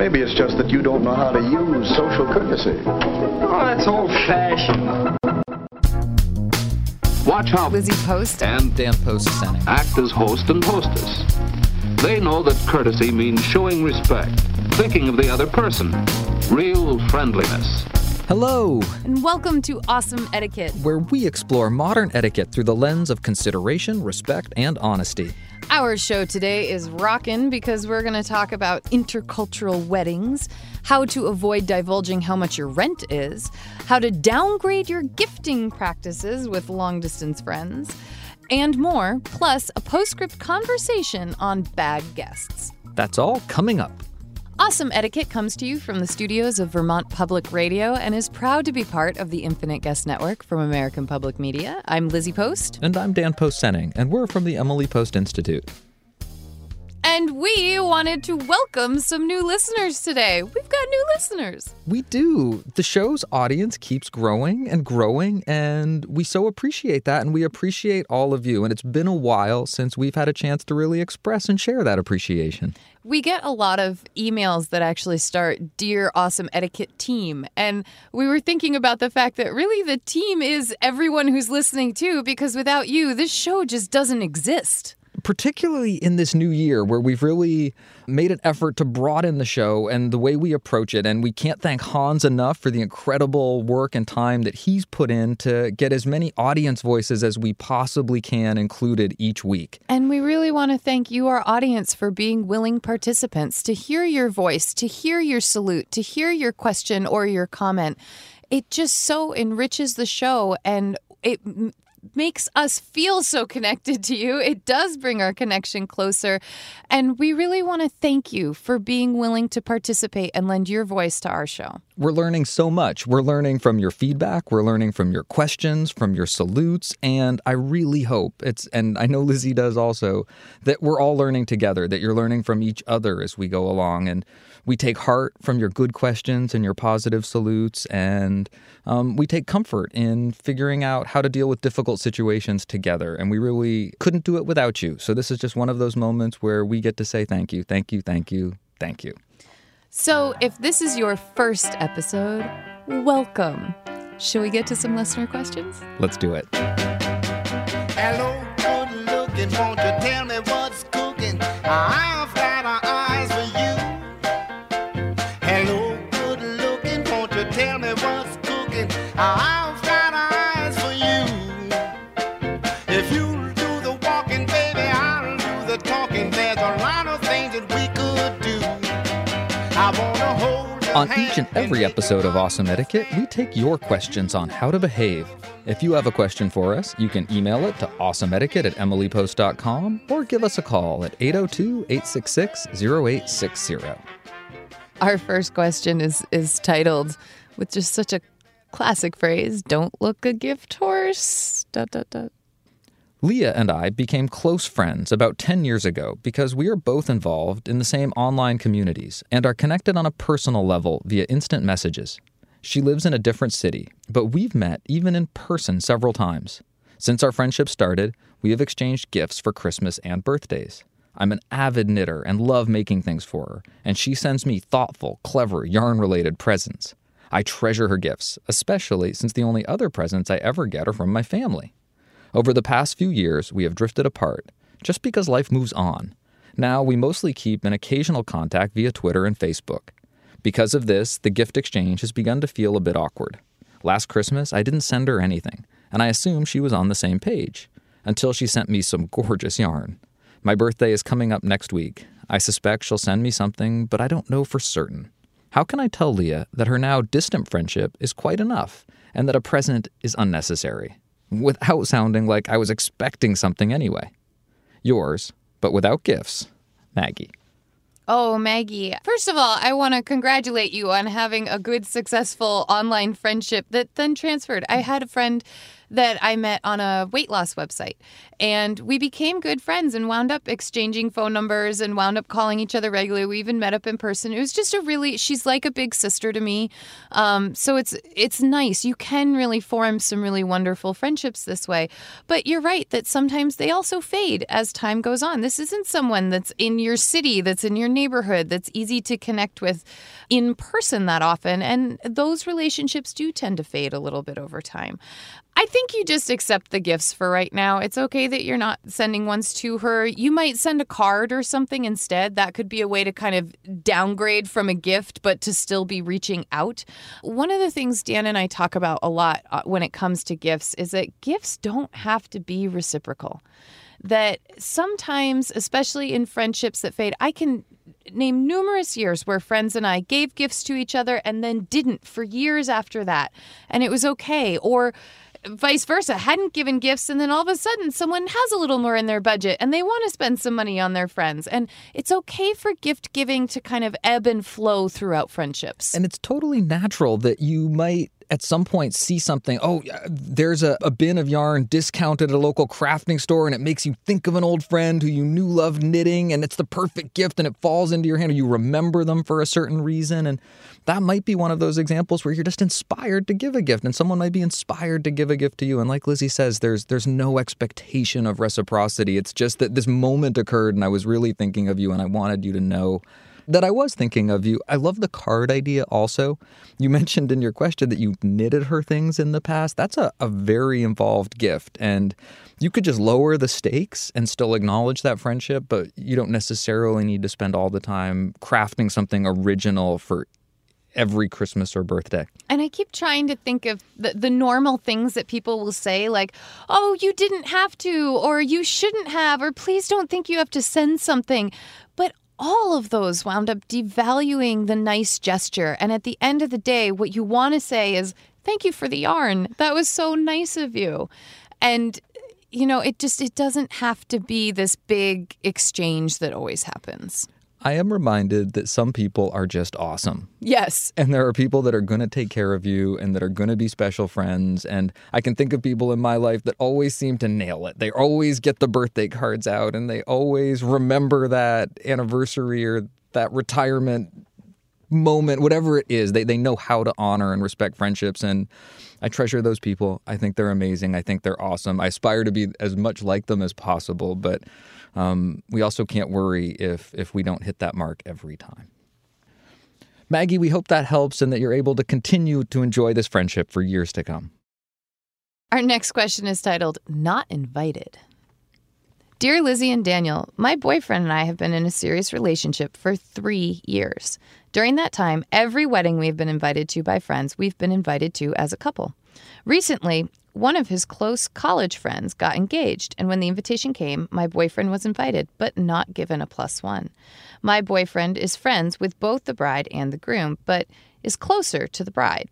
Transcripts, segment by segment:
Maybe it's just that you don't know how to use social courtesy. Oh, that's old fashioned. Watch how Lizzie Post and Dan Post Senning. act as host and hostess. They know that courtesy means showing respect, thinking of the other person, real friendliness. Hello, and welcome to Awesome Etiquette. where we explore modern etiquette through the lens of consideration, respect, and honesty. Our show today is rockin' because we're going to talk about intercultural weddings, how to avoid divulging how much your rent is, how to downgrade your gifting practices with long distance friends, and more, plus a postscript conversation on bad guests. That's all coming up. Awesome Etiquette comes to you from the studios of Vermont Public Radio and is proud to be part of the Infinite Guest Network from American Public Media. I'm Lizzie Post. And I'm Dan Post Senning, and we're from the Emily Post Institute. And we wanted to welcome some new listeners today. We've got new listeners. We do. The show's audience keeps growing and growing, and we so appreciate that, and we appreciate all of you. And it's been a while since we've had a chance to really express and share that appreciation. We get a lot of emails that actually start Dear Awesome Etiquette Team. And we were thinking about the fact that really the team is everyone who's listening too, because without you, this show just doesn't exist. Particularly in this new year where we've really made an effort to broaden the show and the way we approach it. And we can't thank Hans enough for the incredible work and time that he's put in to get as many audience voices as we possibly can included each week. And we really want to thank you, our audience, for being willing participants to hear your voice, to hear your salute, to hear your question or your comment. It just so enriches the show and it makes us feel so connected to you. It does bring our connection closer. And we really want to thank you for being willing to participate and lend your voice to our show. We're learning so much. We're learning from your feedback, we're learning from your questions, from your salutes, and I really hope it's and I know Lizzie does also that we're all learning together, that you're learning from each other as we go along and we take heart from your good questions and your positive salutes, and um, we take comfort in figuring out how to deal with difficult situations together. And we really couldn't do it without you. So, this is just one of those moments where we get to say thank you, thank you, thank you, thank you. So, if this is your first episode, welcome. Shall we get to some listener questions? Let's do it. Hello, good looking, won't you tell me what's cooking? I've On each and every episode of Awesome Etiquette, we take your questions on how to behave. If you have a question for us, you can email it to awesomeetiquette at emilypost.com or give us a call at 802 866 0860. Our first question is is titled with just such a classic phrase, don't look a gift horse. Leah and I became close friends about 10 years ago because we are both involved in the same online communities and are connected on a personal level via instant messages. She lives in a different city, but we've met even in person several times. Since our friendship started, we have exchanged gifts for Christmas and birthdays. I'm an avid knitter and love making things for her, and she sends me thoughtful, clever, yarn related presents. I treasure her gifts, especially since the only other presents I ever get are from my family. Over the past few years, we have drifted apart, just because life moves on. Now, we mostly keep an occasional contact via Twitter and Facebook. Because of this, the gift exchange has begun to feel a bit awkward. Last Christmas, I didn't send her anything, and I assumed she was on the same page, until she sent me some gorgeous yarn. My birthday is coming up next week. I suspect she'll send me something, but I don't know for certain. How can I tell Leah that her now distant friendship is quite enough and that a present is unnecessary? without sounding like I was expecting something anyway. Yours, but without gifts, Maggie. Oh, Maggie. First of all, I want to congratulate you on having a good, successful online friendship that then transferred. I had a friend that I met on a weight loss website. And we became good friends and wound up exchanging phone numbers and wound up calling each other regularly. We even met up in person. It was just a really she's like a big sister to me. Um, so it's it's nice. You can really form some really wonderful friendships this way. But you're right that sometimes they also fade as time goes on. This isn't someone that's in your city, that's in your neighborhood, that's easy to connect with in person that often. And those relationships do tend to fade a little bit over time. I think you just accept the gifts for right now. It's okay that you're not sending ones to her. You might send a card or something instead. That could be a way to kind of downgrade from a gift, but to still be reaching out. One of the things Dan and I talk about a lot uh, when it comes to gifts is that gifts don't have to be reciprocal. That sometimes, especially in friendships that fade, I can name numerous years where friends and I gave gifts to each other and then didn't for years after that. And it was okay. Or vice versa, hadn't given gifts, and then all of a sudden someone has a little more in their budget and they want to spend some money on their friends. And it's okay for gift giving to kind of ebb and flow throughout friendships. And it's totally natural that you might at some point see something, oh, there's a, a, bin of yarn discounted at a local crafting store, and it makes you think of an old friend who you knew loved knitting, and it's the perfect gift, and it falls into your hand, or you remember them for a certain reason. And that might be one of those examples where you're just inspired to give a gift, and someone might be inspired to give a gift to you. And like Lizzie says, there's there's no expectation of reciprocity. It's just that this moment occurred, and I was really thinking of you, and I wanted you to know that I was thinking of you. I love the card idea also. You mentioned in your question that you knitted her things in the past. That's a, a very involved gift. And you could just lower the stakes and still acknowledge that friendship, but you don't necessarily need to spend all the time crafting something original for every Christmas or birthday. And I keep trying to think of the, the normal things that people will say, like, oh, you didn't have to, or you shouldn't have, or please don't think you have to send something. But all of those wound up devaluing the nice gesture. And at the end of the day, what you want to say is, thank you for the yarn. That was so nice of you. And you know, it just it doesn't have to be this big exchange that always happens. I am reminded that some people are just awesome. Yes. And there are people that are going to take care of you and that are going to be special friends. And I can think of people in my life that always seem to nail it. They always get the birthday cards out and they always remember that anniversary or that retirement moment, whatever it is. They, they know how to honor and respect friendships. And I treasure those people. I think they're amazing. I think they're awesome. I aspire to be as much like them as possible. But um, we also can't worry if if we don't hit that mark every time. Maggie, we hope that helps and that you're able to continue to enjoy this friendship for years to come. Our next question is titled Not Invited. Dear Lizzie and Daniel, my boyfriend and I have been in a serious relationship for three years. During that time, every wedding we've been invited to by friends, we've been invited to as a couple. Recently, one of his close college friends got engaged, and when the invitation came, my boyfriend was invited, but not given a plus one. My boyfriend is friends with both the bride and the groom, but is closer to the bride.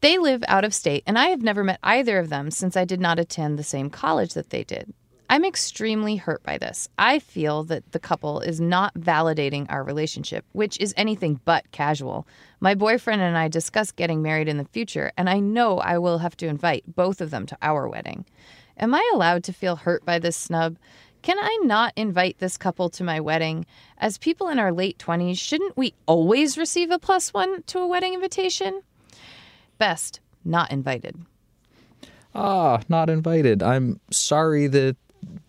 They live out of state, and I have never met either of them since I did not attend the same college that they did. I'm extremely hurt by this. I feel that the couple is not validating our relationship, which is anything but casual. My boyfriend and I discussed getting married in the future, and I know I will have to invite both of them to our wedding. Am I allowed to feel hurt by this snub? Can I not invite this couple to my wedding? As people in our late 20s, shouldn't we always receive a plus one to a wedding invitation? Best, not invited. Ah, not invited. I'm sorry that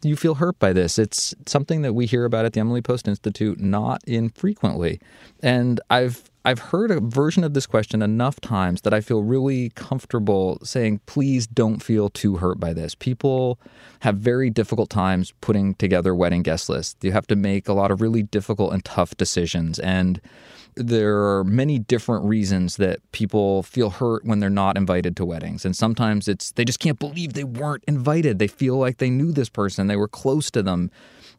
you feel hurt by this. It's something that we hear about at the Emily Post Institute not infrequently. And I've I've heard a version of this question enough times that I feel really comfortable saying, please don't feel too hurt by this. People have very difficult times putting together wedding guest lists. You have to make a lot of really difficult and tough decisions. And there are many different reasons that people feel hurt when they're not invited to weddings. And sometimes it's they just can't believe they weren't invited. They feel like they knew this person, they were close to them.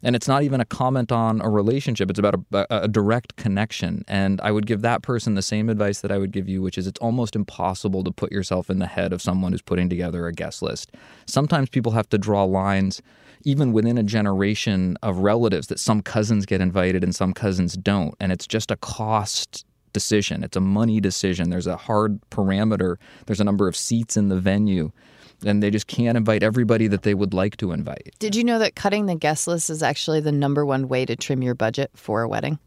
And it's not even a comment on a relationship, it's about a, a, direct connection. And I would give that person the same advice that I would give you, which is it's almost impossible to put yourself in the head of someone who's putting together a guest list. Sometimes people have to draw lines even within a generation of relatives that some cousins get invited and some cousins don't. And it's just a cost decision. It's a money decision. There's a hard parameter. There's a number of seats in the venue. And they just can't invite everybody that they would like to invite. Did you know that cutting the guest list is actually the number one way to trim your budget for a wedding?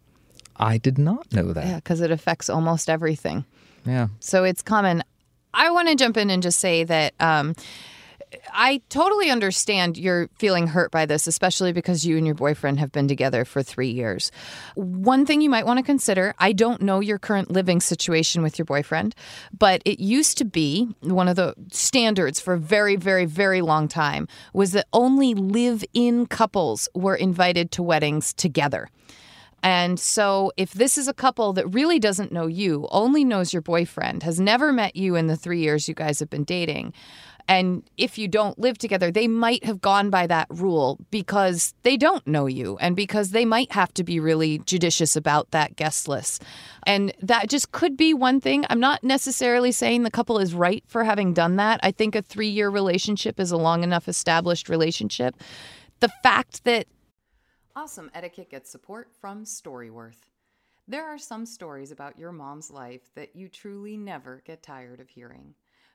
I did not know that. Yeah, because it affects almost everything. Yeah. So it's common. I want to jump in and just say that um, I totally understand you're feeling hurt by this, especially because you and your boyfriend have been together for three years. One thing you might want to consider I don't know your current living situation with your boyfriend, but it used to be one of the standards for a very, very, very long time was that only live in couples were invited to weddings together. And so, if this is a couple that really doesn't know you, only knows your boyfriend, has never met you in the three years you guys have been dating, and if you don't live together, they might have gone by that rule because they don't know you and because they might have to be really judicious about that guest list. And that just could be one thing. I'm not necessarily saying the couple is right for having done that. I think a three year relationship is a long enough established relationship. The fact that Awesome Etiquette gets support from Storyworth. There are some stories about your mom's life that you truly never get tired of hearing.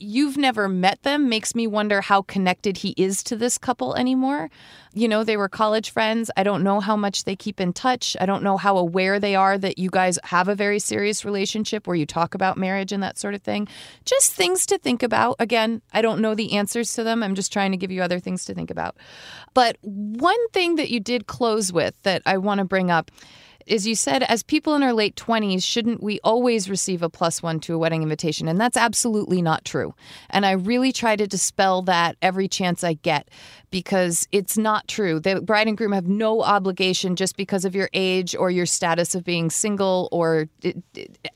you've never met them makes me wonder how connected he is to this couple anymore. You know, they were college friends. I don't know how much they keep in touch. I don't know how aware they are that you guys have a very serious relationship where you talk about marriage and that sort of thing. Just things to think about. Again, I don't know the answers to them. I'm just trying to give you other things to think about. But one thing that you did close with that I want to bring up as you said, as people in our late 20s, shouldn't we always receive a plus one to a wedding invitation? And that's absolutely not true. And I really try to dispel that every chance I get because it's not true. The bride and groom have no obligation just because of your age or your status of being single or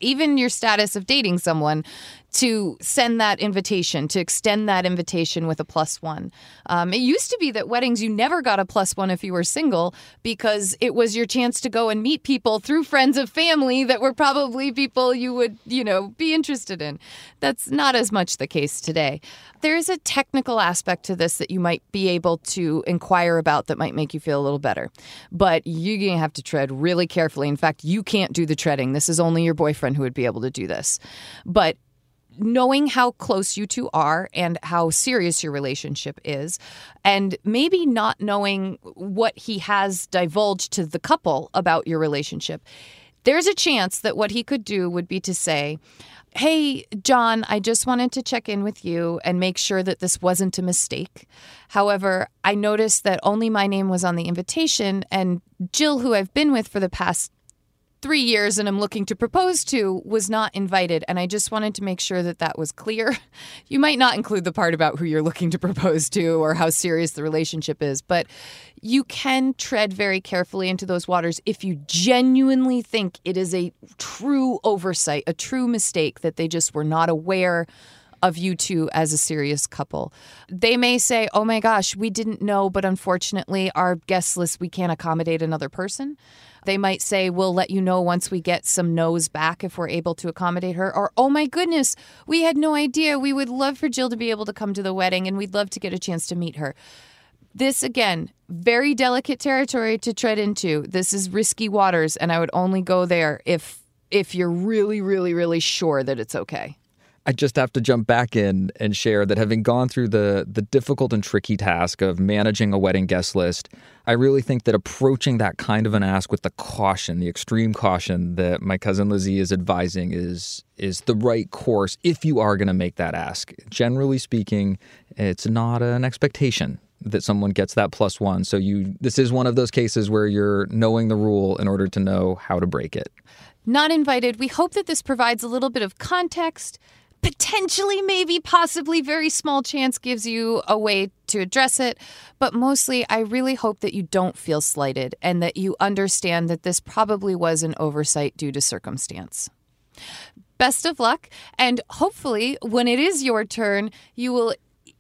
even your status of dating someone to send that invitation, to extend that invitation with a plus one. Um, it used to be that weddings, you never got a plus one if you were single because it was your chance to go and meet people through friends of family that were probably people you would, you know, be interested in. That's not as much the case today. There is a technical aspect to this that you might be able to inquire about that might make you feel a little better. But you're going to have to tread really carefully. In fact, you can't do the treading. This is only your boyfriend who would be able to do this. But knowing how close you two are and how serious your relationship is, and maybe not knowing what he has divulged to the couple about your relationship there's a chance that what he could do would be to say, Hey, John, I just wanted to check in with you and make sure that this wasn't a mistake. However, I noticed that only my name was on the invitation, and Jill, who I've been with for the past three years and I'm looking to propose to was not invited. And I just wanted to make sure that that was clear. You might not include the part about who you're looking to propose to or how serious the relationship is, but you can tread very carefully into those waters if you genuinely think it is a true oversight, a true mistake that they just were not aware of you two as a serious couple. They may say, oh my gosh, we didn't know, but unfortunately, our guest list, we can't accommodate another person. They might say, We'll let you know once we get some no's back if we're able to accommodate her. Or, Oh my goodness, we had no idea. We would love for Jill to be able to come to the wedding and we'd love to get a chance to meet her. This, again, very delicate territory to tread into. This is risky waters, and I would only go there if if you're really, really, really sure that it's okay. I just have to jump back in and share that having gone through the the difficult and tricky task of managing a wedding guest list, I really think that approaching that kind of an ask with the caution, the extreme caution that my cousin Lizzie is advising is is the right course if you are going to make that ask. Generally speaking, it's not an expectation that someone gets that plus 1. So you this is one of those cases where you're knowing the rule in order to know how to break it. Not invited. We hope that this provides a little bit of context potentially, maybe, possibly, very small chance gives you a way to address it. But mostly, I really hope that you don't feel slighted and that you understand that this probably was an oversight due to circumstance. Best of luck. And hopefully, when it is your turn, you will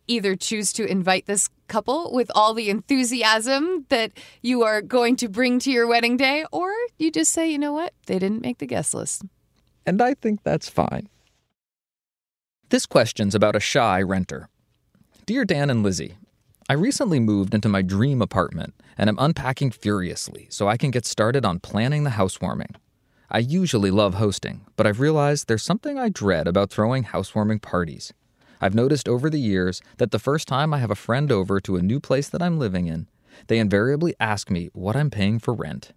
either choose to invite this couple with all the enthusiasm that you are going to bring to your wedding day, or you just say, you know what, they didn't make the guest list. And I think that's fine. This question's about a shy renter. Dear Dan and Lizzie, I recently moved into my dream apartment and am unpacking furiously so I can get started on planning the housewarming. I usually love hosting, but I've realized there's something I dread about throwing housewarming parties. I've noticed over the years that the first time I have a friend over to a new place that I'm living in, they invariably ask me what I'm paying for rent.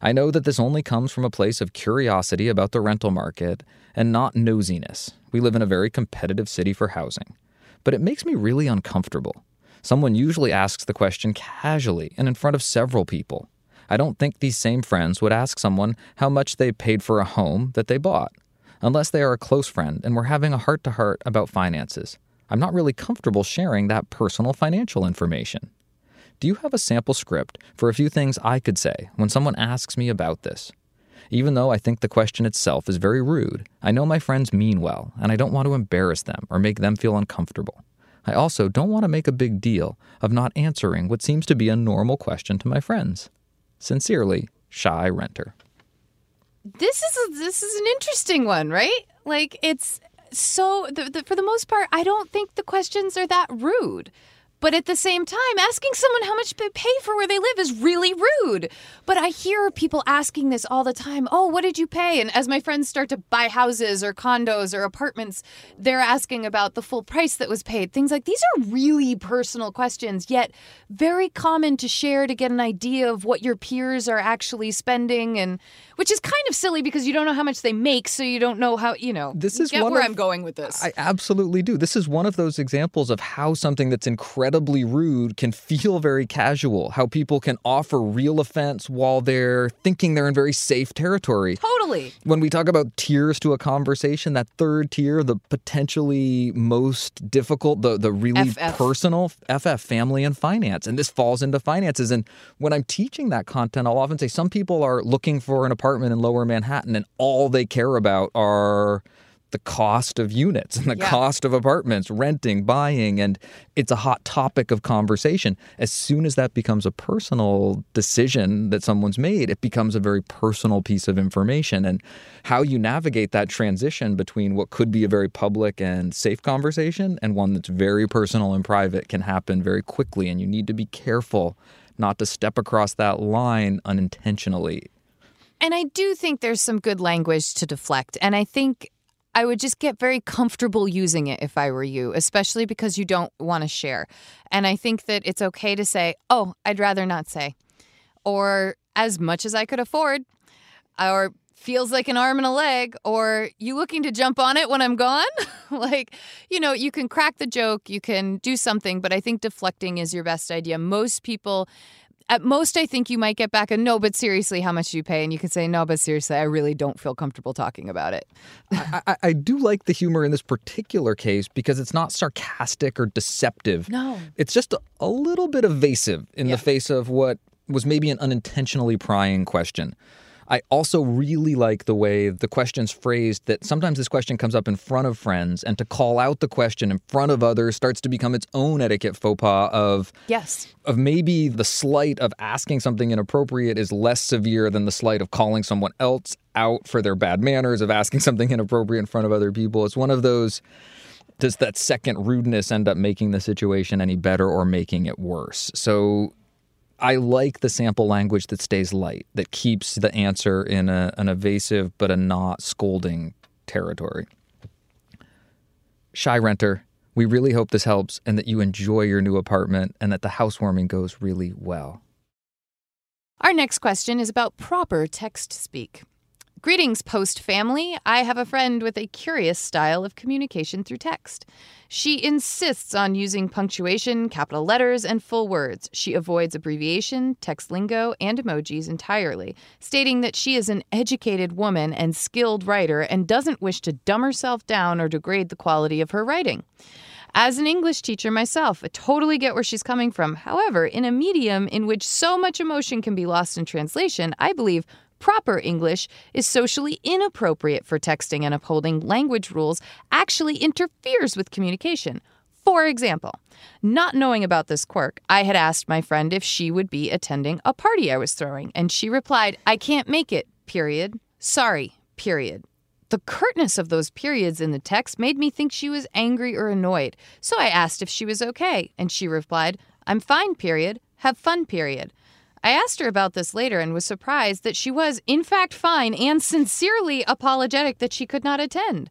I know that this only comes from a place of curiosity about the rental market and not nosiness. We live in a very competitive city for housing. But it makes me really uncomfortable. Someone usually asks the question casually and in front of several people. I don't think these same friends would ask someone how much they paid for a home that they bought, unless they are a close friend and we're having a heart to heart about finances. I'm not really comfortable sharing that personal financial information. Do you have a sample script for a few things I could say when someone asks me about this? Even though I think the question itself is very rude, I know my friends mean well, and I don't want to embarrass them or make them feel uncomfortable. I also don't want to make a big deal of not answering what seems to be a normal question to my friends. Sincerely, Shy Renter. This is a, this is an interesting one, right? Like it's so the, the, for the most part, I don't think the questions are that rude. But at the same time, asking someone how much they pay for where they live is really rude. But I hear people asking this all the time Oh, what did you pay? And as my friends start to buy houses or condos or apartments, they're asking about the full price that was paid. Things like these are really personal questions, yet very common to share to get an idea of what your peers are actually spending. And which is kind of silly because you don't know how much they make, so you don't know how, you know, This is where of- I'm going with this. I absolutely do. This is one of those examples of how something that's incredibly rude can feel very casual, how people can offer real offense while they're thinking they're in very safe territory. totally. When we talk about tiers to a conversation, that third tier, the potentially most difficult, the, the really FF. personal FF, family and finance. And this falls into finances. And when I'm teaching that content, I'll often say some people are looking for an apartment in lower Manhattan and all they care about are the cost of units and the Yeah. cost of apartments, renting, buying, and it's a hot topic of conversation. As soon as that becomes a personal decision that someone's made, it becomes a very personal piece of information. And how you navigate that transition between what could be a very public and safe conversation and one that's very personal and private can happen very quickly. And you need to be careful not to step across that line unintentionally. And I do think there's some good language to deflect. And I think I would just get very comfortable using it if I were you, especially because you don't want to share. And I think that it's okay to say, oh, I'd rather not say, or as much as I could afford, or feels like an arm and a leg, or you looking to jump on it when I'm gone? like, you know, you can crack the joke, you can do something, but I think deflecting is your best idea. Most people at most, I think you might get back a no, but seriously, how much do you pay? And you can say, no, but seriously, I really don't feel comfortable talking about it. I, I, I do like the humor in this particular case because it's not sarcastic or deceptive. No. It's just a, a little bit evasive in Yeah. the face of what was maybe an unintentionally prying question. I also really like the way the question's phrased that sometimes this question comes up in front of friends, and to call out the question in front of others starts to become its own etiquette faux pas of Yes. of maybe the slight of asking something inappropriate is less severe than the slight of calling someone else out for their bad manners of asking something inappropriate in front of other people. It's one of those does that second rudeness end up making the situation any better or making it worse? So I like the sample language that stays light, that keeps the answer in a, an evasive but a not scolding territory. Shy renter, we really hope this helps and that you enjoy your new apartment and that the housewarming goes really well. Our next question is about proper text speak. Greetings, post family. I have a friend with a curious style of communication through text. She insists on using punctuation, capital letters, and full words. She avoids abbreviation, text lingo, and emojis entirely, stating that she is an educated woman and skilled writer and doesn't wish to dumb herself down or degrade the quality of her writing. As an English teacher myself, I totally get where she's coming from. However, in a medium in which so much emotion can be lost in translation, I believe proper English is socially inappropriate for texting and upholding language rules actually interferes with communication. For example, not knowing about this quirk, I had asked my friend if she would be attending a party I was throwing, and she replied, I can't make it, period. Sorry, period. The curtness of those periods in the text made me think she was angry or annoyed. So I asked if she was okay, and she replied, I'm fine, period. Have fun, period. I asked her about this later and was surprised that she was, in fact, fine and sincerely apologetic that she could not attend.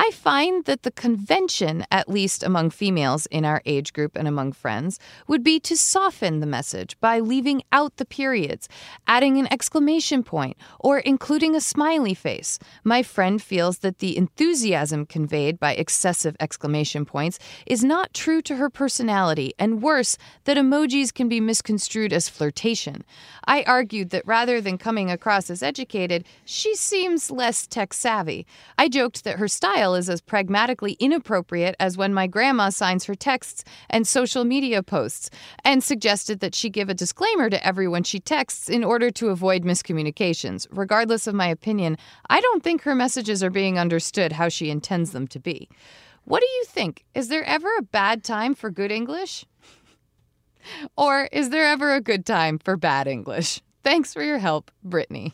I find that the convention, at least among females in our age group and among friends, would be to soften the message by leaving out the periods, adding an exclamation point, or including a smiley face. My friend feels that the enthusiasm conveyed by excessive exclamation points is not true to her personality, and worse, that emojis can be misconstrued as flirtation. I argued that rather than coming across as educated, she seems less tech savvy. I joked that her style is as pragmatically inappropriate as when my grandma signs her texts and social media posts, and suggested that she give a disclaimer to everyone she texts in order to avoid miscommunications. Regardless of my opinion, I don't think her messages are being understood how she intends them to be. What do you think? Is there ever a bad time for good English? Or is there ever a good time for bad English? Thanks for your help, Brittany.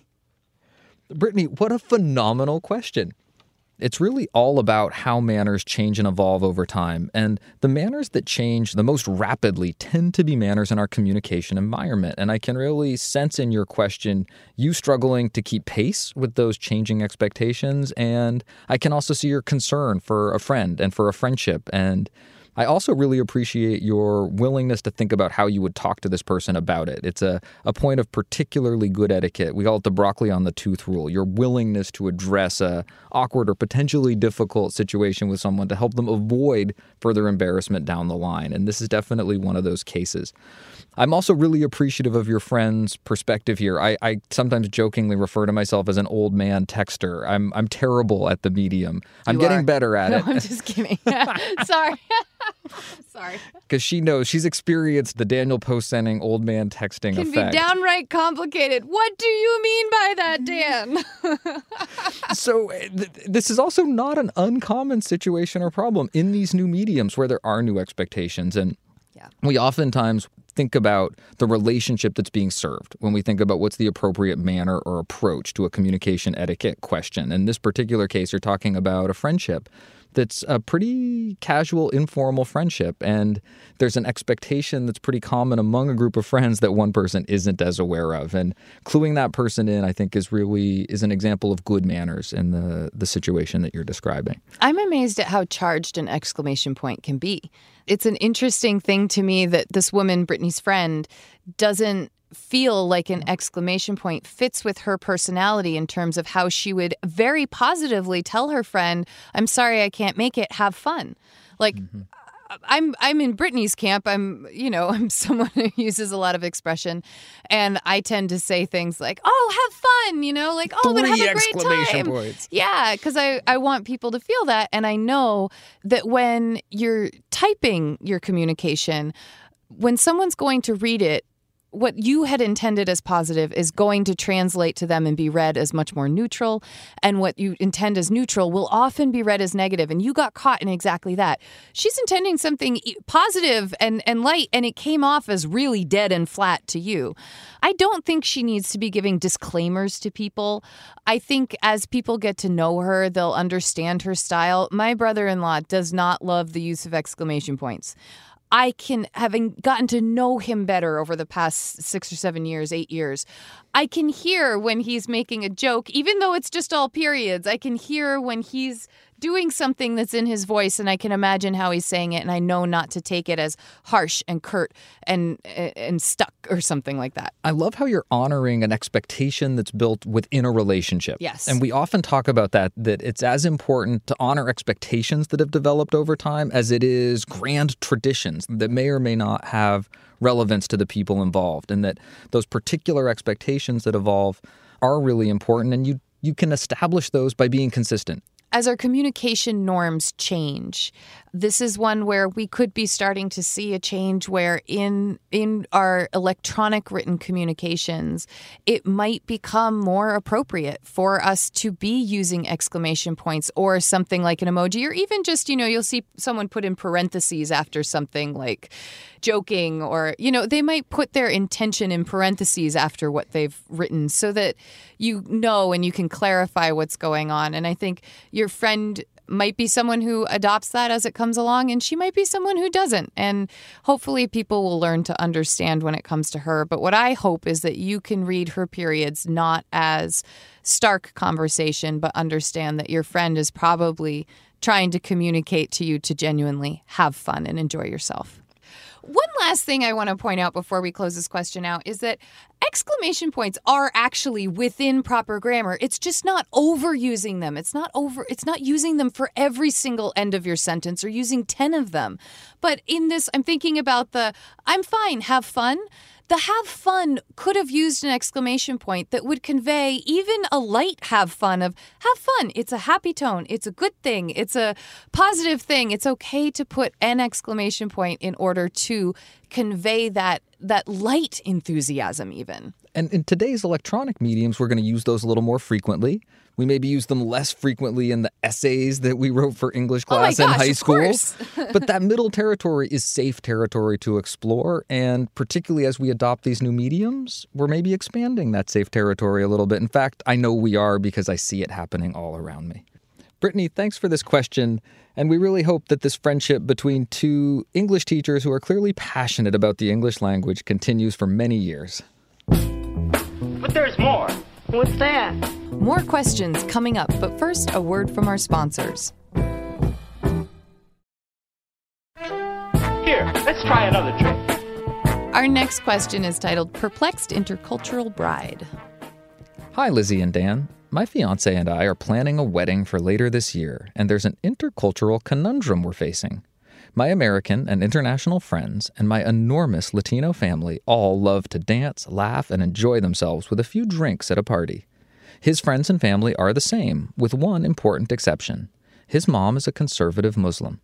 Brittany, what a phenomenal question. It's really all about how manners change and evolve over time. And the manners that change the most rapidly tend to be manners in our communication environment. And I can really sense in your question you struggling to keep pace with those changing expectations. And I can also see your concern for a friend and for a friendship. And I also really appreciate your willingness to think about how you would talk to this person about it. It's a, a point of particularly good etiquette. We call it the broccoli on the tooth rule. Your willingness to address a awkward or potentially difficult situation with someone to help them avoid further embarrassment down the line. And this is definitely one of those cases. I'm also really appreciative of your friend's perspective here. I, I sometimes jokingly refer to myself as an old man texter. I'm I'm terrible at the medium. I'm You getting are. better at No, it. I'm just kidding. Sorry. Sorry. because she knows she's experienced the Daniel Post Senning old man texting Can effect. be downright complicated. What do you mean by that, Dan? so uh, th- this is also not an uncommon situation or problem in these new mediums where there are new expectations and Yeah. we oftentimes think about the relationship that's being served when we think about what's the appropriate manner or approach to a communication etiquette question. In this particular case, you're talking about a friendship that's a pretty casual, informal friendship. And there's an expectation that's pretty common among a group of friends that one person isn't as aware of. And cluing that person in, I think, is really is an example of good manners in the, the situation that you're describing. I'm amazed at how charged an exclamation point can be. It's an interesting thing to me that this woman, Brittany's friend, doesn't feel like an exclamation point fits with her personality in terms of how she would very positively tell her friend, I'm sorry I can't make it, have fun. Like, mm-hmm. I'm I'm in Brittany's camp. I'm you know I'm someone who uses a lot of expression, and I tend to say things like "Oh, have fun," you know, like "Oh, but have a great time." points. Yeah, because I I want people to feel that, and I know that when you're typing your communication, when someone's going to read it. What you had intended as positive is going to translate to them and be read as much more neutral. And what you intend as neutral will often be read as negative. And you got caught in exactly that. She's intending something positive and, and light, and it came off as really dead and flat to you. I don't think she needs to be giving disclaimers to people. I think as people get to know her, they'll understand her style. My brother in law does not love the use of exclamation points. I can, having gotten to know him better over the past six or seven years, eight years, I can hear when he's making a joke, even though it's just all periods. I can hear when he's doing something that's in his voice, and I can imagine how he's saying it, and I know not to take it as harsh and curt and and stuck or something like that. I love how you're honoring an expectation that's built within a relationship. Yes. And we often talk about that, that it's as important to honor expectations that have developed over time as it is grand traditions that may or may not have relevance to the people involved. And that those particular expectations that evolve are really important. And you, you can establish those by being consistent. As our communication norms change this is one where we could be starting to see a change where in in our electronic written communications it might become more appropriate for us to be using exclamation points or something like an emoji or even just you know you'll see someone put in parentheses after something like joking or you know they might put their intention in parentheses after what they've written so that you know and you can clarify what's going on. And i think your friend might be someone who adopts that as it comes along and she might be someone who doesn't. And hopefully people will learn to understand when it comes to her. But what i hope is that you can read her periods not as stark conversation but understand that your friend is probably trying to communicate to you to genuinely have fun and enjoy yourself one last thing I want to point out before we close this question out is that exclamation points are actually within proper grammar. It's just not overusing them. It's not over it's not using them for every single end of your sentence or using 10 of them. But in this I'm thinking about the I'm fine, have fun. The have fun could have used an exclamation point that would convey even a light have fun of have fun. It's a happy tone. It's a good thing. It's a positive thing. It's okay to put an exclamation point in order to convey that that light enthusiasm even. And in today's electronic mediums, we're going to use those a little more frequently. We maybe use them less frequently in the essays that we wrote for English Oh my class in gosh, high school. but that middle territory is safe territory to explore. And particularly as we adopt these new mediums, we're maybe expanding that safe territory a little bit. In fact, I know we are because I see it happening all around me. Brittany, thanks for this question. And we really hope that this friendship between two English teachers who are clearly passionate about the English language continues for many years. But there's more. What's that? More questions coming up, but first a word from our sponsors. Here, let's try another trick. Our next question is titled Perplexed Intercultural Bride. Hi, Lizzie and Dan. My fiance and I are planning a wedding for later this year, and there's an intercultural conundrum we're facing. My American and international friends and my enormous Latino family all love to dance, laugh, and enjoy themselves with a few drinks at a party. His friends and family are the same, with one important exception. His mom is a conservative Muslim.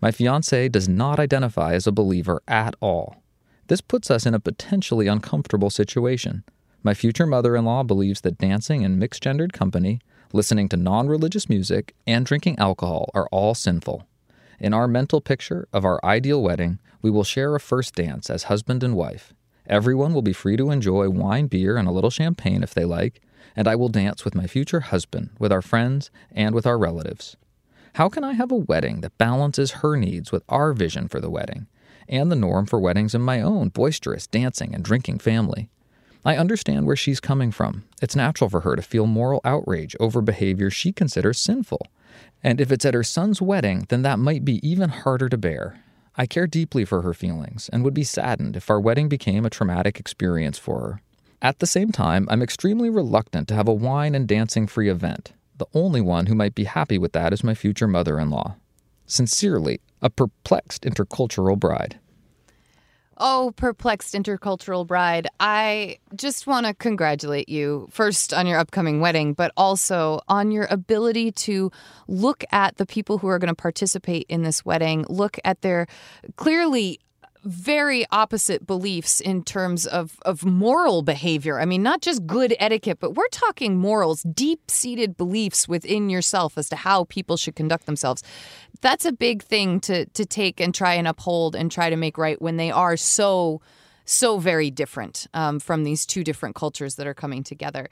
My fiance does not identify as a believer at all. This puts us in a potentially uncomfortable situation. My future mother in law believes that dancing in mixed gendered company, listening to non religious music, and drinking alcohol are all sinful. In our mental picture of our ideal wedding, we will share a first dance as husband and wife. Everyone will be free to enjoy wine, beer, and a little champagne if they like, and I will dance with my future husband, with our friends, and with our relatives. How can I have a wedding that balances her needs with our vision for the wedding and the norm for weddings in my own boisterous dancing and drinking family? I understand where she's coming from. It's natural for her to feel moral outrage over behavior she considers sinful. And if it's at her son's wedding, then that might be even harder to bear. I care deeply for her feelings and would be saddened if our wedding became a traumatic experience for her. At the same time, I'm extremely reluctant to have a wine and dancing free event. The only one who might be happy with that is my future mother in law. Sincerely, a perplexed intercultural bride. Oh, perplexed intercultural bride, I just want to congratulate you first on your upcoming wedding, but also on your ability to look at the people who are going to participate in this wedding, look at their clearly very opposite beliefs in terms of, of moral behavior. I mean, not just good etiquette, but we're talking morals, deep seated beliefs within yourself as to how people should conduct themselves. That's a big thing to, to take and try and uphold and try to make right when they are so, so very different um, from these two different cultures that are coming together.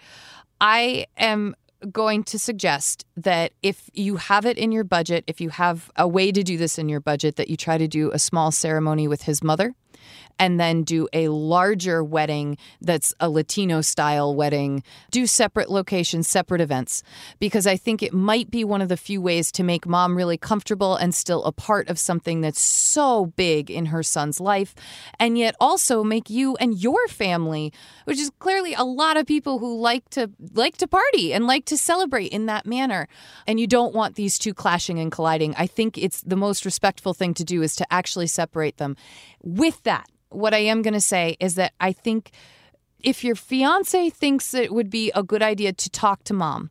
I am going to suggest that if you have it in your budget, if you have a way to do this in your budget, that you try to do a small ceremony with his mother and then do a larger wedding that's a Latino style wedding, do separate locations, separate events, because I think it might be one of the few ways to make mom really comfortable and still a part of something that's so big in her son's life, and yet also make you and your family, which is clearly a lot of people who like to like to party and like to celebrate in that manner, and you don't want these two clashing and colliding. I think it's the most respectful thing to do is to actually separate them. With that, what I am going to say is that I think if your fiance thinks it would be a good idea to talk to mom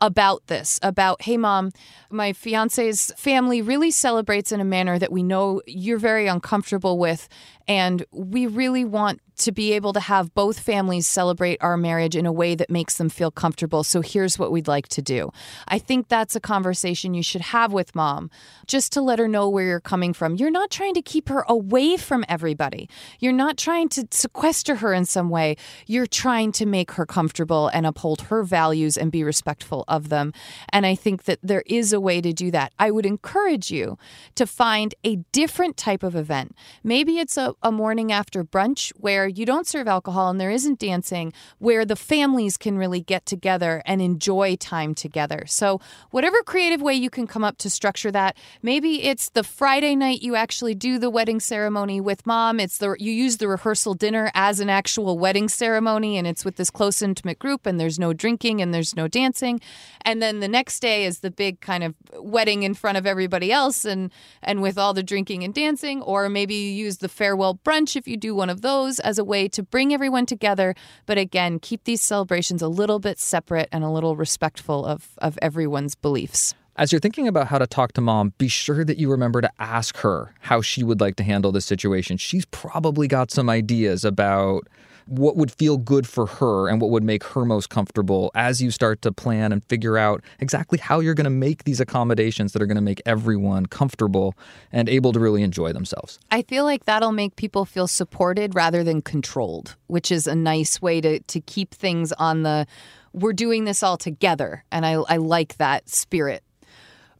about this about hey mom my fiance's family really celebrates in a manner that we know you're very uncomfortable with and we really want to be able to have both families celebrate our marriage in a way that makes them feel comfortable. So here's what we'd like to do. I think that's a conversation you should have with mom just to let her know where you're coming from. You're not trying to keep her away from everybody, you're not trying to sequester her in some way. You're trying to make her comfortable and uphold her values and be respectful of them. And I think that there is a way to do that. I would encourage you to find a different type of event. Maybe it's a, a morning after brunch where you don't serve alcohol and there isn't dancing, where the families can really get together and enjoy time together. So, whatever creative way you can come up to structure that, maybe it's the Friday night you actually do the wedding ceremony with mom. It's the you use the rehearsal dinner as an actual wedding ceremony and it's with this close intimate group and there's no drinking and there's no dancing. And then the next day is the big kind of wedding in front of everybody else and and with all the drinking and dancing or maybe you use the farewell brunch if you do one of those as a way to bring everyone together, but again, keep these celebrations a little bit separate and a little respectful of, of everyone's beliefs. As you're thinking about how to talk to mom, be sure that you remember to ask her how she would like to handle this situation. She's probably got some ideas about what would feel good for her and what would make her most comfortable as you start to plan and figure out exactly how you're going to make these accommodations that are going to make everyone comfortable and able to really enjoy themselves. I feel like that'll make people feel supported rather than controlled, which is a nice way to, to keep things on the we're doing this all together. And I, I like that spirit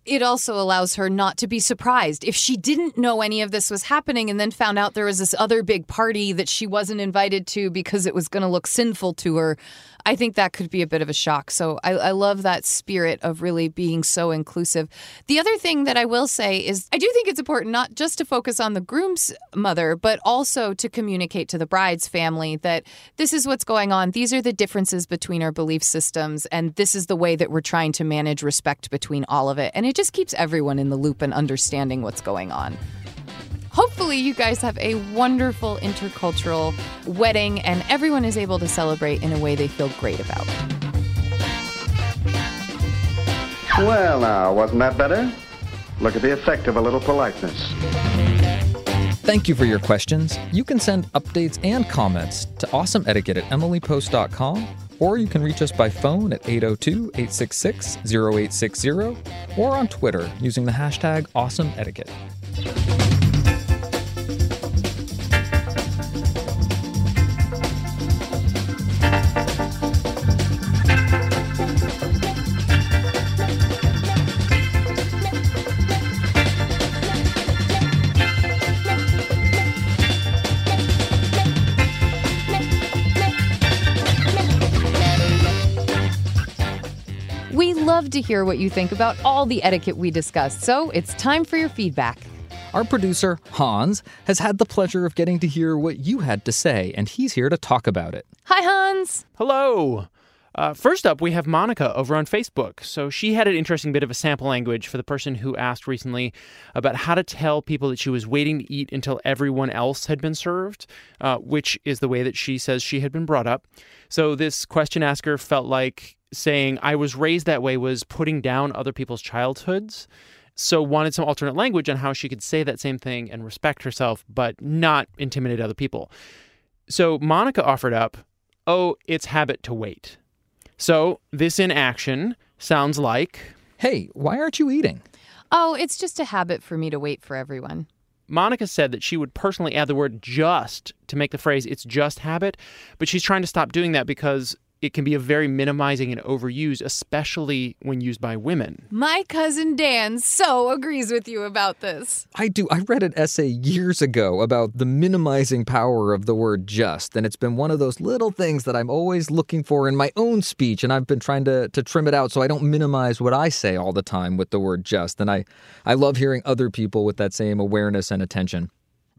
it also allows her not to be surprised if she didn't know any of this was happening and then found out there was this other big party that she wasn't invited to because it was going to look sinful to her. I think that could be a bit of a shock. So I, I, love that spirit of really being so inclusive. The other thing that I will say is I do think it's important not just to focus on the groom's mother, but also to communicate to the bride's family that this is what's going on. These are the differences between our belief systems, and this is the way that we're trying to manage respect between all of it. And it just keeps everyone in the loop and understanding what's going on. Hopefully, you guys have a wonderful intercultural wedding and everyone is able to celebrate in a way they feel great about. Well, now, wasn't that better? Look at the effect of a little politeness. Thank you for your questions. You can send updates and comments to awesomeetiquette at emilypost.com, or you can reach us by phone at 802 866 0860 or on Twitter using the hashtag awesomeetiquette. To hear what you think about all the etiquette we discussed, so it's time for your feedback. Our producer, Hans, has had the pleasure of getting to hear what you had to say, and he's here to talk about it. Hi, Hans. Hello. Uh, first up, we have Monica over on Facebook. So she had an interesting bit of a sample language for the person who asked recently about how to tell people that she was waiting to eat until everyone else had been served, uh, which is the way that she says she had been brought up. So this question asker felt like saying, I was raised that way was putting down other people's childhoods. So wanted some alternate language on how she could say that same thing and respect herself, but not intimidate other people. So Monica offered up, oh, it's habit to wait. So, this in action sounds like Hey, why aren't you eating? Oh, it's just a habit for me to wait for everyone. Monica said that she would personally add the word just to make the phrase it's just habit, but she's trying to stop doing that because it can be a very minimizing and overused, especially when used by women. My cousin Dan so agrees with you about this. I do. I read an essay years ago about the minimizing power of the word just, and it's been one of those little things that I'm always looking for in my own speech, and I've been trying to, to trim it out so I don't minimize what I say all the time with the word just. And I, I love hearing other people with that same awareness and attention.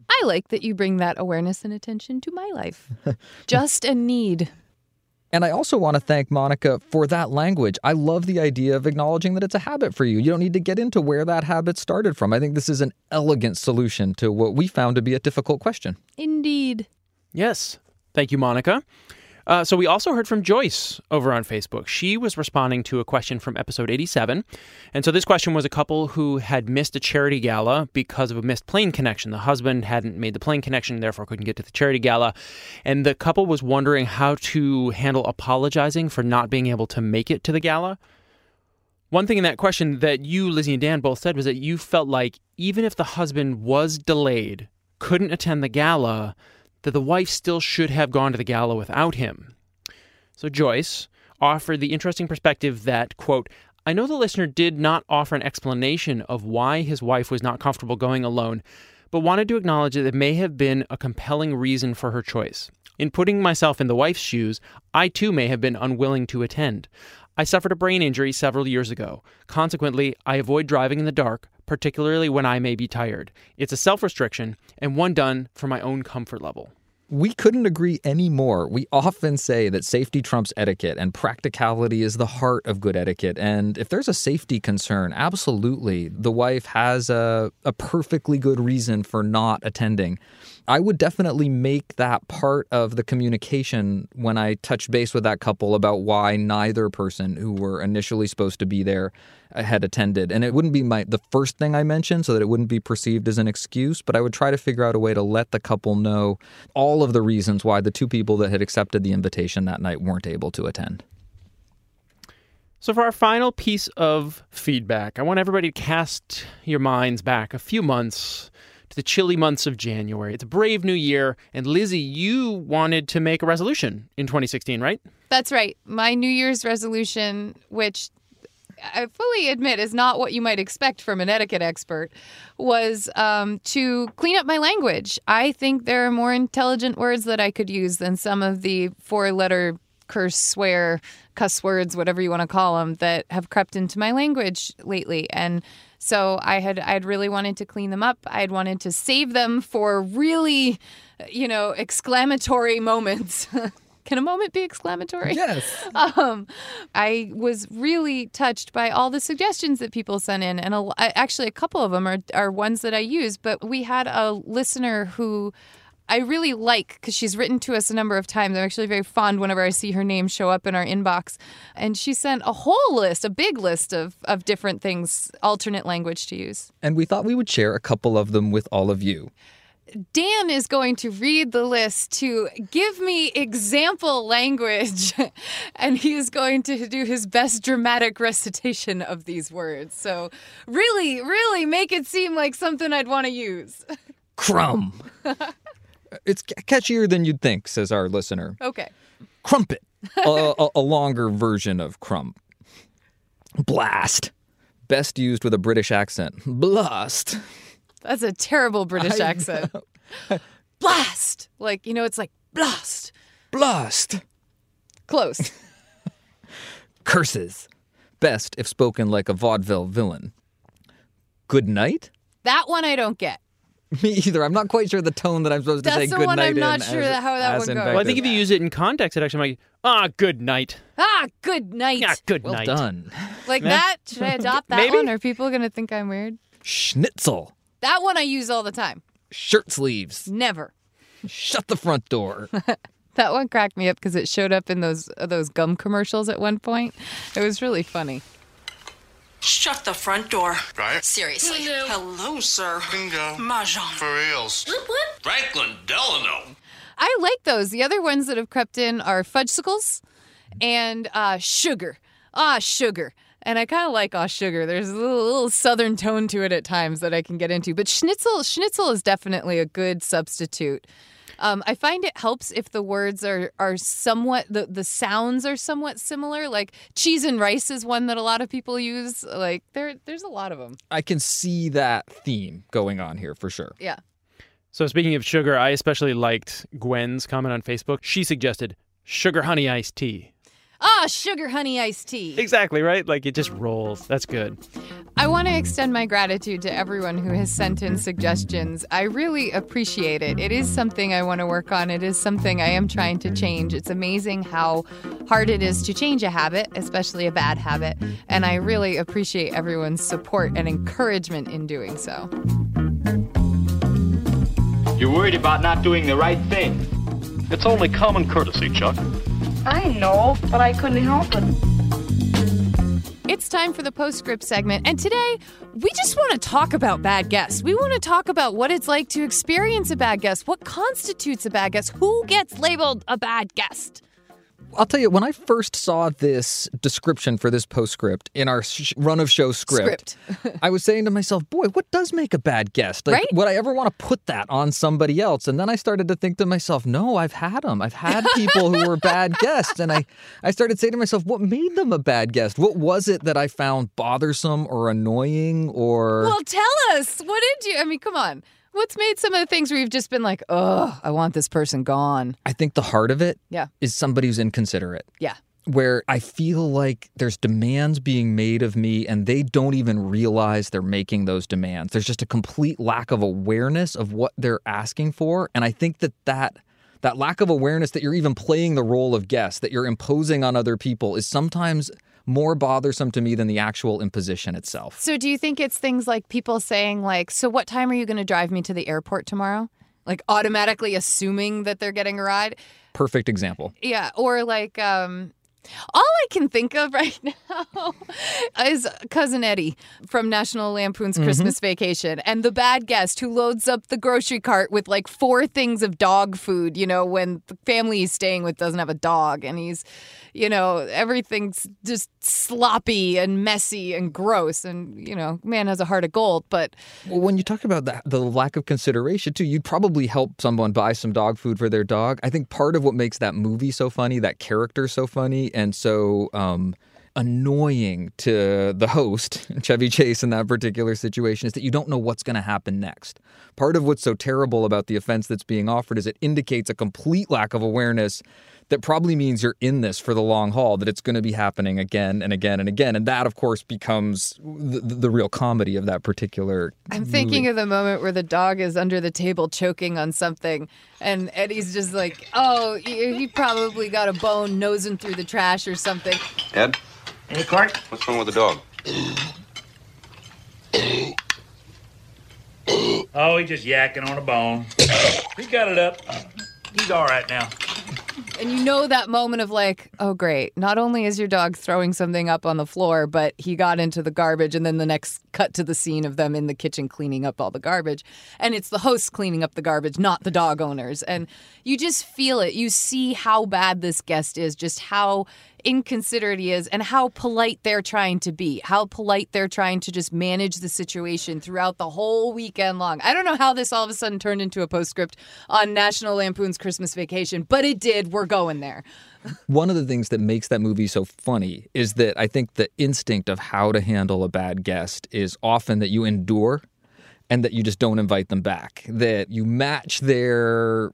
I like that you bring that awareness and attention to my life. just a need. And I also want to thank Monica for that language. I love the idea of acknowledging that it's a habit for you. You don't need to get into where that habit started from. I think this is an elegant solution to what we found to be a difficult question. Indeed. Yes. Thank you, Monica. Uh, so we also heard from Joyce over on Facebook. She was responding to a question from episode 87. And so this question was a couple who had missed a charity gala because of a missed plane connection. The husband hadn't made the plane connection, therefore couldn't get to the charity gala. And the couple was wondering how to handle apologizing for not being able to make it to the gala. One thing in that question that you, Lizzie, and Dan both said was that you felt like even if the husband was delayed, couldn't attend the gala, that the wife still should have gone to the gala without him. So Joyce offered the interesting perspective that, quote, I know the listener did not offer an explanation of why his wife was not comfortable going alone, but wanted to acknowledge that it may have been a compelling reason for her choice. In putting myself in the wife's shoes, I too may have been unwilling to attend. I suffered a brain injury several years ago. Consequently, I avoid driving in the dark, particularly when I may be tired. It's a self restriction and one done for my own comfort level. We couldn't agree any more. We often say that safety trumps etiquette and practicality is the heart of good etiquette. And if there's a safety concern, absolutely, the wife has a, a perfectly good reason for not attending. I would definitely make that part of the communication when I touch base with that couple about why neither person who were initially supposed to be there uh, had attended. And it wouldn't be my the first thing I mentioned so that it wouldn't be perceived as an excuse, but I would try to figure out a way to let the couple know all of the reasons why the two people that had accepted the invitation that night weren't able to attend. So, for our final piece of feedback, I want everybody to cast your minds back a few months to the chilly months of January. It's a brave new year. And Lizzie, you wanted to make a resolution in 2016, right? That's right. My New Year's resolution, which I fully admit is not what you might expect from an etiquette expert, was um, to clean up my language. I think there are more intelligent words that I could use than some of the four letter curse, swear, cuss words, whatever you want to call them, that have crept into my language lately. And so I had I'd really wanted to clean them up. I had wanted to save them for really, you know, exclamatory moments. Can a moment be exclamatory? Yes. Um, I was really touched by all the suggestions that people sent in, and a, actually a couple of them are are ones that I use. But we had a listener who I really like because she's written to us a number of times. I'm actually very fond whenever I see her name show up in our inbox. And she sent a whole list, a big list of, of different things, alternate language to use. And we thought we would share a couple of them with all of you. Dan is going to read the list to give me example language, and he is going to do his best dramatic recitation of these words. So, really, really make it seem like something I'd want to use. Crumb. It's catchier than you'd think, says our listener. Okay. Crumpet, a, a, a longer version of crump. Blast, best used with a British accent. Blast. That's a terrible British I accent. Blast! Like, you know, it's like blast. Blast. Close. Curses, best if spoken like a vaudeville villain. Good night, That one I don't get. Me either. I'm not quite sure the tone that I'm supposed to That's say the good one night I'm not in sure as- how that as one goes. Well, I think if you use it in context, it actually might. Ah, good night. Ah, good night. Yeah, good well night. done. Like that? Should I adopt that Maybe. one? Are people going to think I'm weird? Schnitzel. That one I use all the time. Shirt sleeves. Never. Shut the front door. That one cracked me up because it showed up in those uh, those gum commercials at one point. It was really funny. Shut the front door. Right? Seriously. Hello, sir. Bingo. Mahjong. For reals. Franklin Delano. I like those. The other ones that have crept in are fudgesicles and uh, sugar. Ah, sugar. And I kind of like ah sugar. There's a little, little southern tone to it at times that I can get into. But schnitzel, schnitzel is definitely a good substitute. Um, I find it helps if the words are are somewhat the the sounds are somewhat similar. Like cheese and rice is one that a lot of people use. Like there there's a lot of them. I can see that theme going on here for sure. Yeah. So speaking of sugar, I especially liked Gwen's comment on Facebook. She suggested sugar honey iced tea. Ah, sugar honey iced tea. Exactly right. Like it just rolls. That's good. I want to extend my gratitude to everyone who has sent in suggestions. I really appreciate it. It is something I want to work on. It is something I am trying to change. It's amazing how hard it is to change a habit, especially a bad habit. And I really appreciate everyone's support and encouragement in doing so. You're worried about not doing the right thing. It's only common courtesy, Chuck. I know, but I couldn't help it. It's time for the postscript segment, and today we just want to talk about bad guests. We want to talk about what it's like to experience a bad guest, what constitutes a bad guest, who gets labeled a bad guest. I'll tell you, when I first saw this description for this postscript in our sh- run of show script, I was saying to myself, boy, what does make a bad guest? Like, Right? Would I ever want to put that on somebody else? And then I started to think to myself, no, I've had them. I've had people who were bad guests. And I, I started saying to myself, what made them a bad guest? What was it that I found bothersome or annoying or. Well, tell us. What did you? I mean, come on. What's made some of the things where you've just been like, oh, I want this person gone? I think the heart of it Yeah. is somebody who's inconsiderate. Yeah. where I feel like there's demands being made of me and they don't even realize they're making those demands. There's just a complete lack of awareness of what they're asking for and I think that that that lack of awareness that you're even playing the role of guest that you're imposing on other people is sometimes more bothersome to me than the actual imposition itself. So, do you think it's things like people saying, like, so what time are you going to drive me to the airport tomorrow? Like, automatically assuming that they're getting a ride? Perfect example. Yeah. Or like, um, all I can think of right now is cousin Eddie from National Lampoon's Christmas Vacation and the bad guest who loads up the grocery cart with like four things of dog food, you know, when the family he's staying with doesn't have a dog and he's, you know, everything's just sloppy and messy and gross. And, you know, man has a heart of gold, but Well, when you talk about that, the lack of consideration too, you'd probably help someone buy some dog food for their dog. I think part of what makes that movie so funny, that character so funny, and so um, annoying to the host, Chevy Chase, in that particular situation, is that you don't know what's going to happen next. Part of what's so terrible about the offense that's being offered is it indicates a complete lack of awareness that probably means you're in this for the long haul, that it's going to be happening again and again and again. And that, of course, becomes the, the real comedy of that particular. I'm thinking of the moment where the dog is under the table choking on something, and Eddie's just like, "Oh, he he probably got a bone nosing through the trash or something." Ed, Hey, Clark. what's wrong with the dog? Oh, he's just yakking on a bone. He got it up. He's all right now. And you know that moment of like, "Oh, great! Not only is your dog throwing something up on the floor, but he got into the garbage." And then the next cut to the scene of them in the kitchen cleaning up all the garbage, and it's the hosts cleaning up the garbage, not the dog owners. And you just feel it. You see how bad this guest is, just how inconsiderate he is and how polite they're trying to be, how polite they're trying to just manage the situation throughout the whole weekend long. I don't know how this all of a sudden turned into a postscript on National Lampoon's Christmas Vacation, but it did. We're going there. One of the things that makes that movie so funny is that I think the instinct of how to handle a bad guest is often that you endure and that you just don't invite them back, that you match their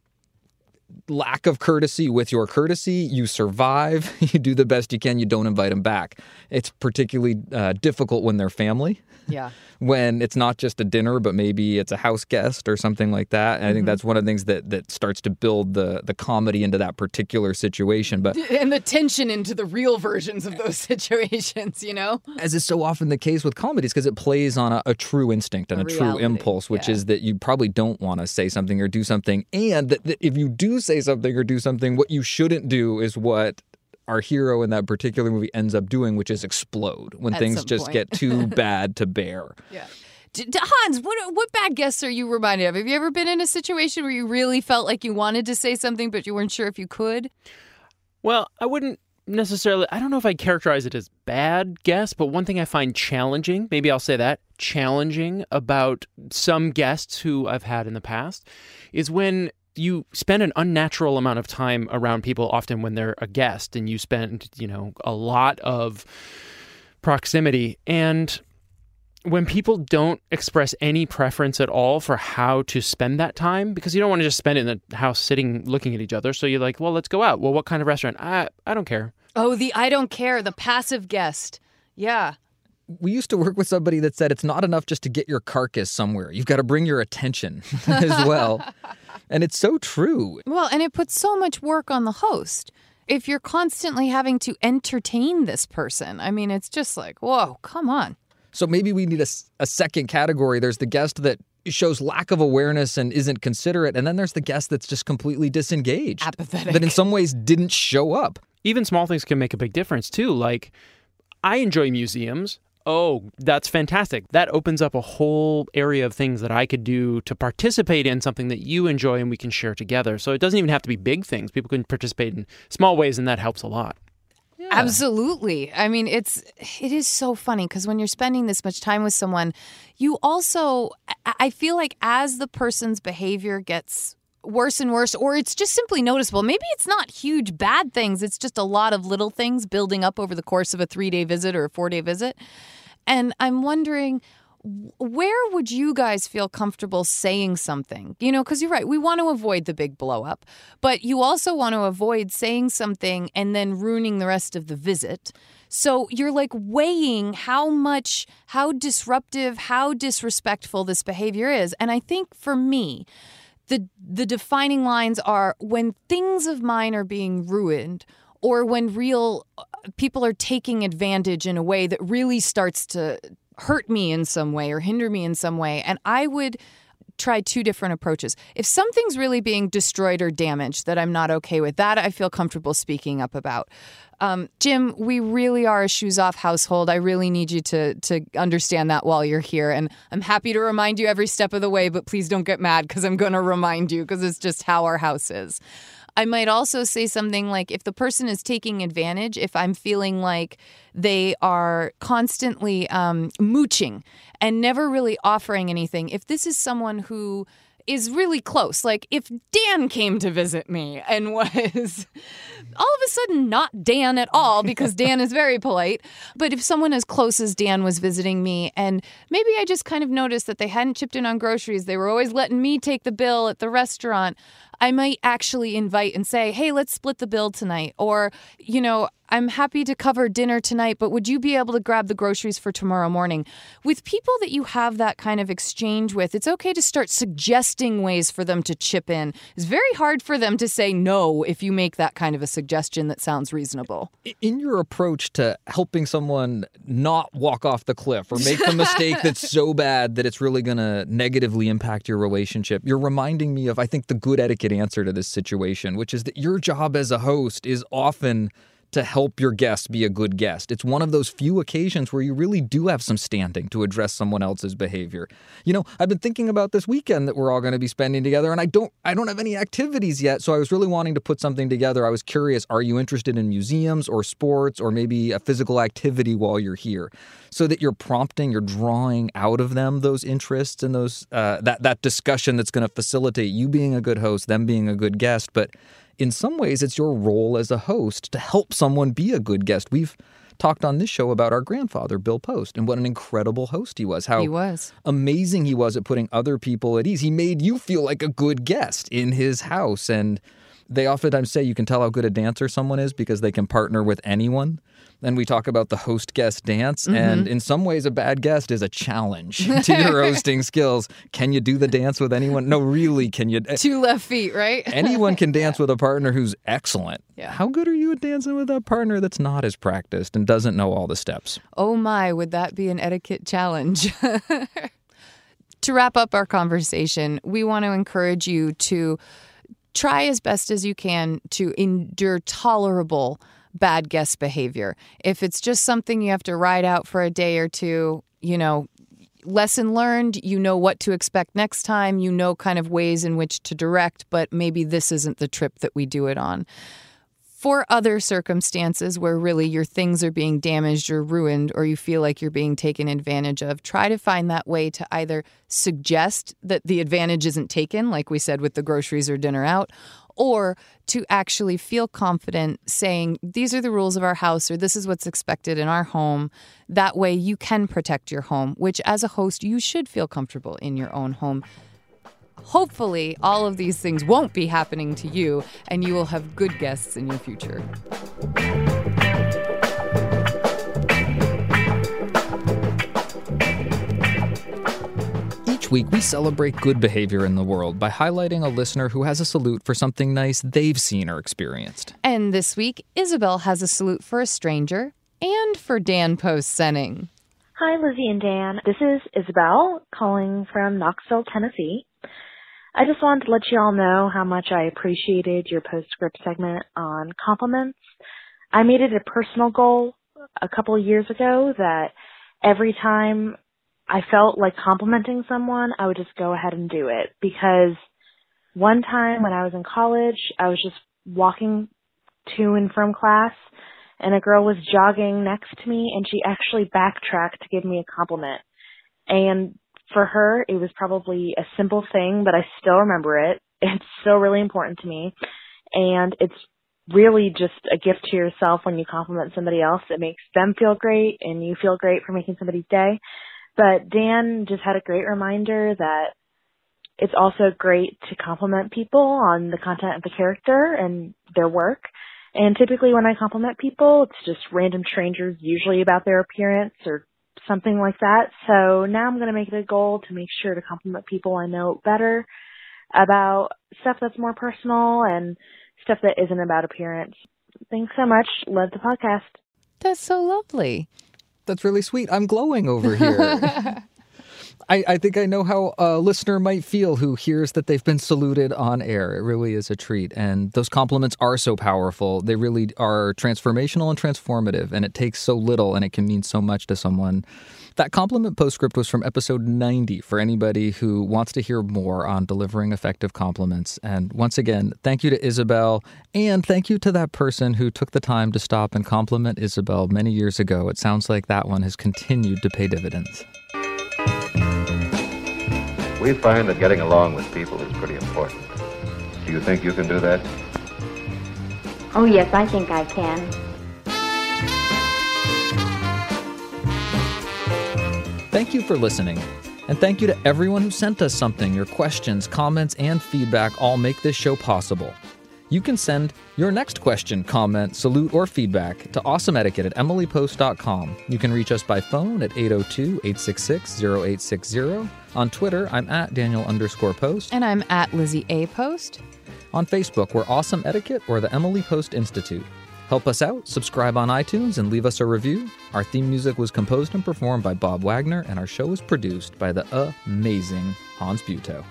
lack of courtesy with your courtesy. You survive. You do the best you can. You don't invite them back. It's particularly uh, difficult when they're family. Yeah. When it's not just a dinner, but maybe it's a house guest or something like that. And I think Mhm. that's one of the things that that starts to build the the comedy into that particular situation. But And the tension into the real versions of those situations, you know? as is so often the case with comedies, because it plays on a, a true instinct and A a, true impulse, which yeah. is that you probably don't want to say something or do something. And that, that if you do say something or do something, what you shouldn't do is what our hero in that particular movie ends up doing, which is explode when At things just point. get too bad to bear. Yeah. D- D- Hans, what what bad guests are you reminded of? Have you ever been in a situation where you really felt like you wanted to say something but you weren't sure if you could? Well, I wouldn't necessarily, I don't know if I'd characterize it as bad guests, but one thing I find challenging, maybe I'll say that, challenging about some guests who I've had in the past is when you spend an unnatural amount of time around people, often when they're a guest, and you spend, you know, a lot of proximity. And when people don't express any preference at all for how to spend that time, because you don't want to just spend it in the house sitting looking at each other. So you're like, well, let's go out. Well, what kind of restaurant? I I don't care. Oh, the I don't care, the passive guest. Yeah. We used to work with somebody that said it's not enough just to get your carcass somewhere. You've got to bring your attention as well. and it's so true. Well, and it puts so much work on the host. If you're constantly having to entertain this person, I mean, it's just like, whoa, come on. So maybe we need a second category. There's the guest that shows lack of awareness and isn't considerate. And then there's the guest that's just completely disengaged. Apathetic. That in some ways didn't show up. Even small things can make a big difference too. Like, I enjoy museums. Oh, that's fantastic. That opens up a whole area of things that I could do to participate in something that you enjoy and we can share together. So it doesn't even have to be big things. People can participate in small ways, and that helps a lot. Absolutely. I mean, it's it is so funny because when you're spending this much time with someone, you also I- feel like as the person's behavior gets worse and worse or it's just simply noticeable. Maybe it's not huge bad things, it's just a lot of little things building up over the course of a 3-day visit or a 4-day visit. And I'm wondering where would you guys feel comfortable saying something? You know, because you're right, we want to avoid the big blow up, but you also want to avoid saying something and then ruining the rest of the visit. So you're like weighing how much, how disruptive, how disrespectful this behavior is. And I think for me, the the defining lines are when things of mine are being ruined or when real uh, people are taking advantage in a way that really starts to hurt me in some way or hinder me in some way and i would try two different approaches if something's really being destroyed or damaged that i'm not okay with that i feel comfortable speaking up about um, Jim, we really are a shoes off household. I really need you to to understand that while you're here, and I'm happy to remind you every step of the way. But please don't get mad because I'm going to remind you because it's just how our house is. I might also say something like if the person is taking advantage, if I'm feeling like they are constantly um, mooching and never really offering anything, if this is someone who is really close. Like if Dan came to visit me and was all of a sudden not Dan at all because Dan is very polite, but if someone as close as Dan was visiting me and maybe I just kind of noticed that they hadn't chipped in on groceries, they were always letting me take the bill at the restaurant, I might actually invite and say, "Hey, let's split the bill tonight." Or, you know, I'm happy to cover dinner tonight, but would you be able to grab the groceries for tomorrow morning? With people that you have that kind of exchange with, it's okay to start suggesting ways for them to chip in. It's very hard for them to say no if you make that kind of a suggestion that sounds reasonable. In your approach to helping someone not walk off the cliff or make the mistake that's so bad that it's really going to negatively impact your relationship, you're reminding me of, I think, the good etiquette answer to this situation, which is that your job as a host is often to help your guest be a good guest. It's one of those few occasions where you really do have some standing to address someone else's behavior. You know, I've been thinking about this weekend that we're all going to be spending together and I don't I don't have any activities yet, so I was really wanting to put something together. I was curious, are you interested in museums or sports or maybe a physical activity while you're here? So that you're prompting, you're drawing out of them those interests and those uh, that that discussion that's going to facilitate you being a good host, them being a good guest, but in some ways, it's your role as a host to help someone be a good guest. We've talked on this show about our grandfather, Bill Post, and what an incredible host he was. How He was. amazing he was at putting other people at ease. He made you feel like a good guest in his house. And They oftentimes say you can tell how good a dancer someone is because they can partner with anyone. And we talk about the host guest dance. Mm-hmm. And in some ways, a bad guest is a challenge to your hosting skills. Can you do the dance with anyone? No, really, can you? Two left feet, right? Anyone can dance with a partner who's excellent. Yeah. How good are you at dancing with a partner that's not as practiced and doesn't know all the steps? Oh my, would that be an etiquette challenge? to wrap up our conversation, we want to encourage you to try as best as you can to endure tolerable bad guest behavior. If it's just something you have to ride out for a day or two, you know, lesson learned, you know what to expect next time, you know kind of ways in which to direct, but maybe this isn't the trip that we do it on. For other circumstances where really your things are being damaged or ruined, or you feel like you're being taken advantage of, try to find that way to either suggest that the advantage isn't taken, like we said with the groceries or dinner out, or to actually feel confident saying, These are the rules of our house, or this is what's expected in our home. That way you can protect your home, which as a host, you should feel comfortable in your own home. Hopefully, all of these things won't be happening to you, and you will have good guests in your future. Each week, we celebrate good behavior in the world by highlighting a listener who has a salute for something nice they've seen or experienced. And this week, Isabel has a salute for a stranger and for Dan Post Senning. Hi, Lizzie and Dan. This is Isabel calling from Knoxville, Tennessee. I just wanted to let you all know how much I appreciated your postscript segment on compliments. I made it a personal goal a couple of years ago that every time I felt like complimenting someone, I would just go ahead and do it because one time when I was in college, I was just walking to and from class and a girl was jogging next to me and she actually backtracked to give me a compliment. And for her, it was probably a simple thing, but I still remember it. It's still really important to me. And it's really just a gift to yourself when you compliment somebody else. It makes them feel great and you feel great for making somebody's day. But Dan just had a great reminder that it's also great to compliment people on the content of the character and their work. And typically when I compliment people, it's just random strangers, usually about their appearance or something like that. So now I'm going to make it a goal to make sure to compliment people I know better about stuff that's more personal and stuff that isn't about appearance. Thanks so much. Love the podcast. That's so lovely. That's really sweet. I'm glowing over here. I, I think I know how a listener might feel who hears that they've been saluted on air. It really is a treat. And those compliments are so powerful. They really are transformational and transformative. And it takes so little and it can mean so much to someone. That compliment postscript was from episode 90 for anybody who wants to hear more on delivering effective compliments. And once again, thank you to Isabel. And thank you to that person who took the time to stop and compliment Isabel many years ago. It sounds like that one has continued to pay dividends. We find that getting along with people is pretty important. Do you think you can do that? Oh, yes, I think I can. Thank you for listening. And thank you to everyone who sent us something. Your questions, comments, and feedback all make this show possible. You can send your next question, comment, salute, or feedback to awesomeetiquette at emilypost.com. You can reach us by phone at 802 866 0860. On Twitter, I'm at Daniel underscore post. And I'm at Lizzie A. Post. On Facebook, we're Awesome Etiquette or the Emily Post Institute. Help us out, subscribe on iTunes, and leave us a review. Our theme music was composed and performed by Bob Wagner, and our show was produced by the amazing Hans Buetow.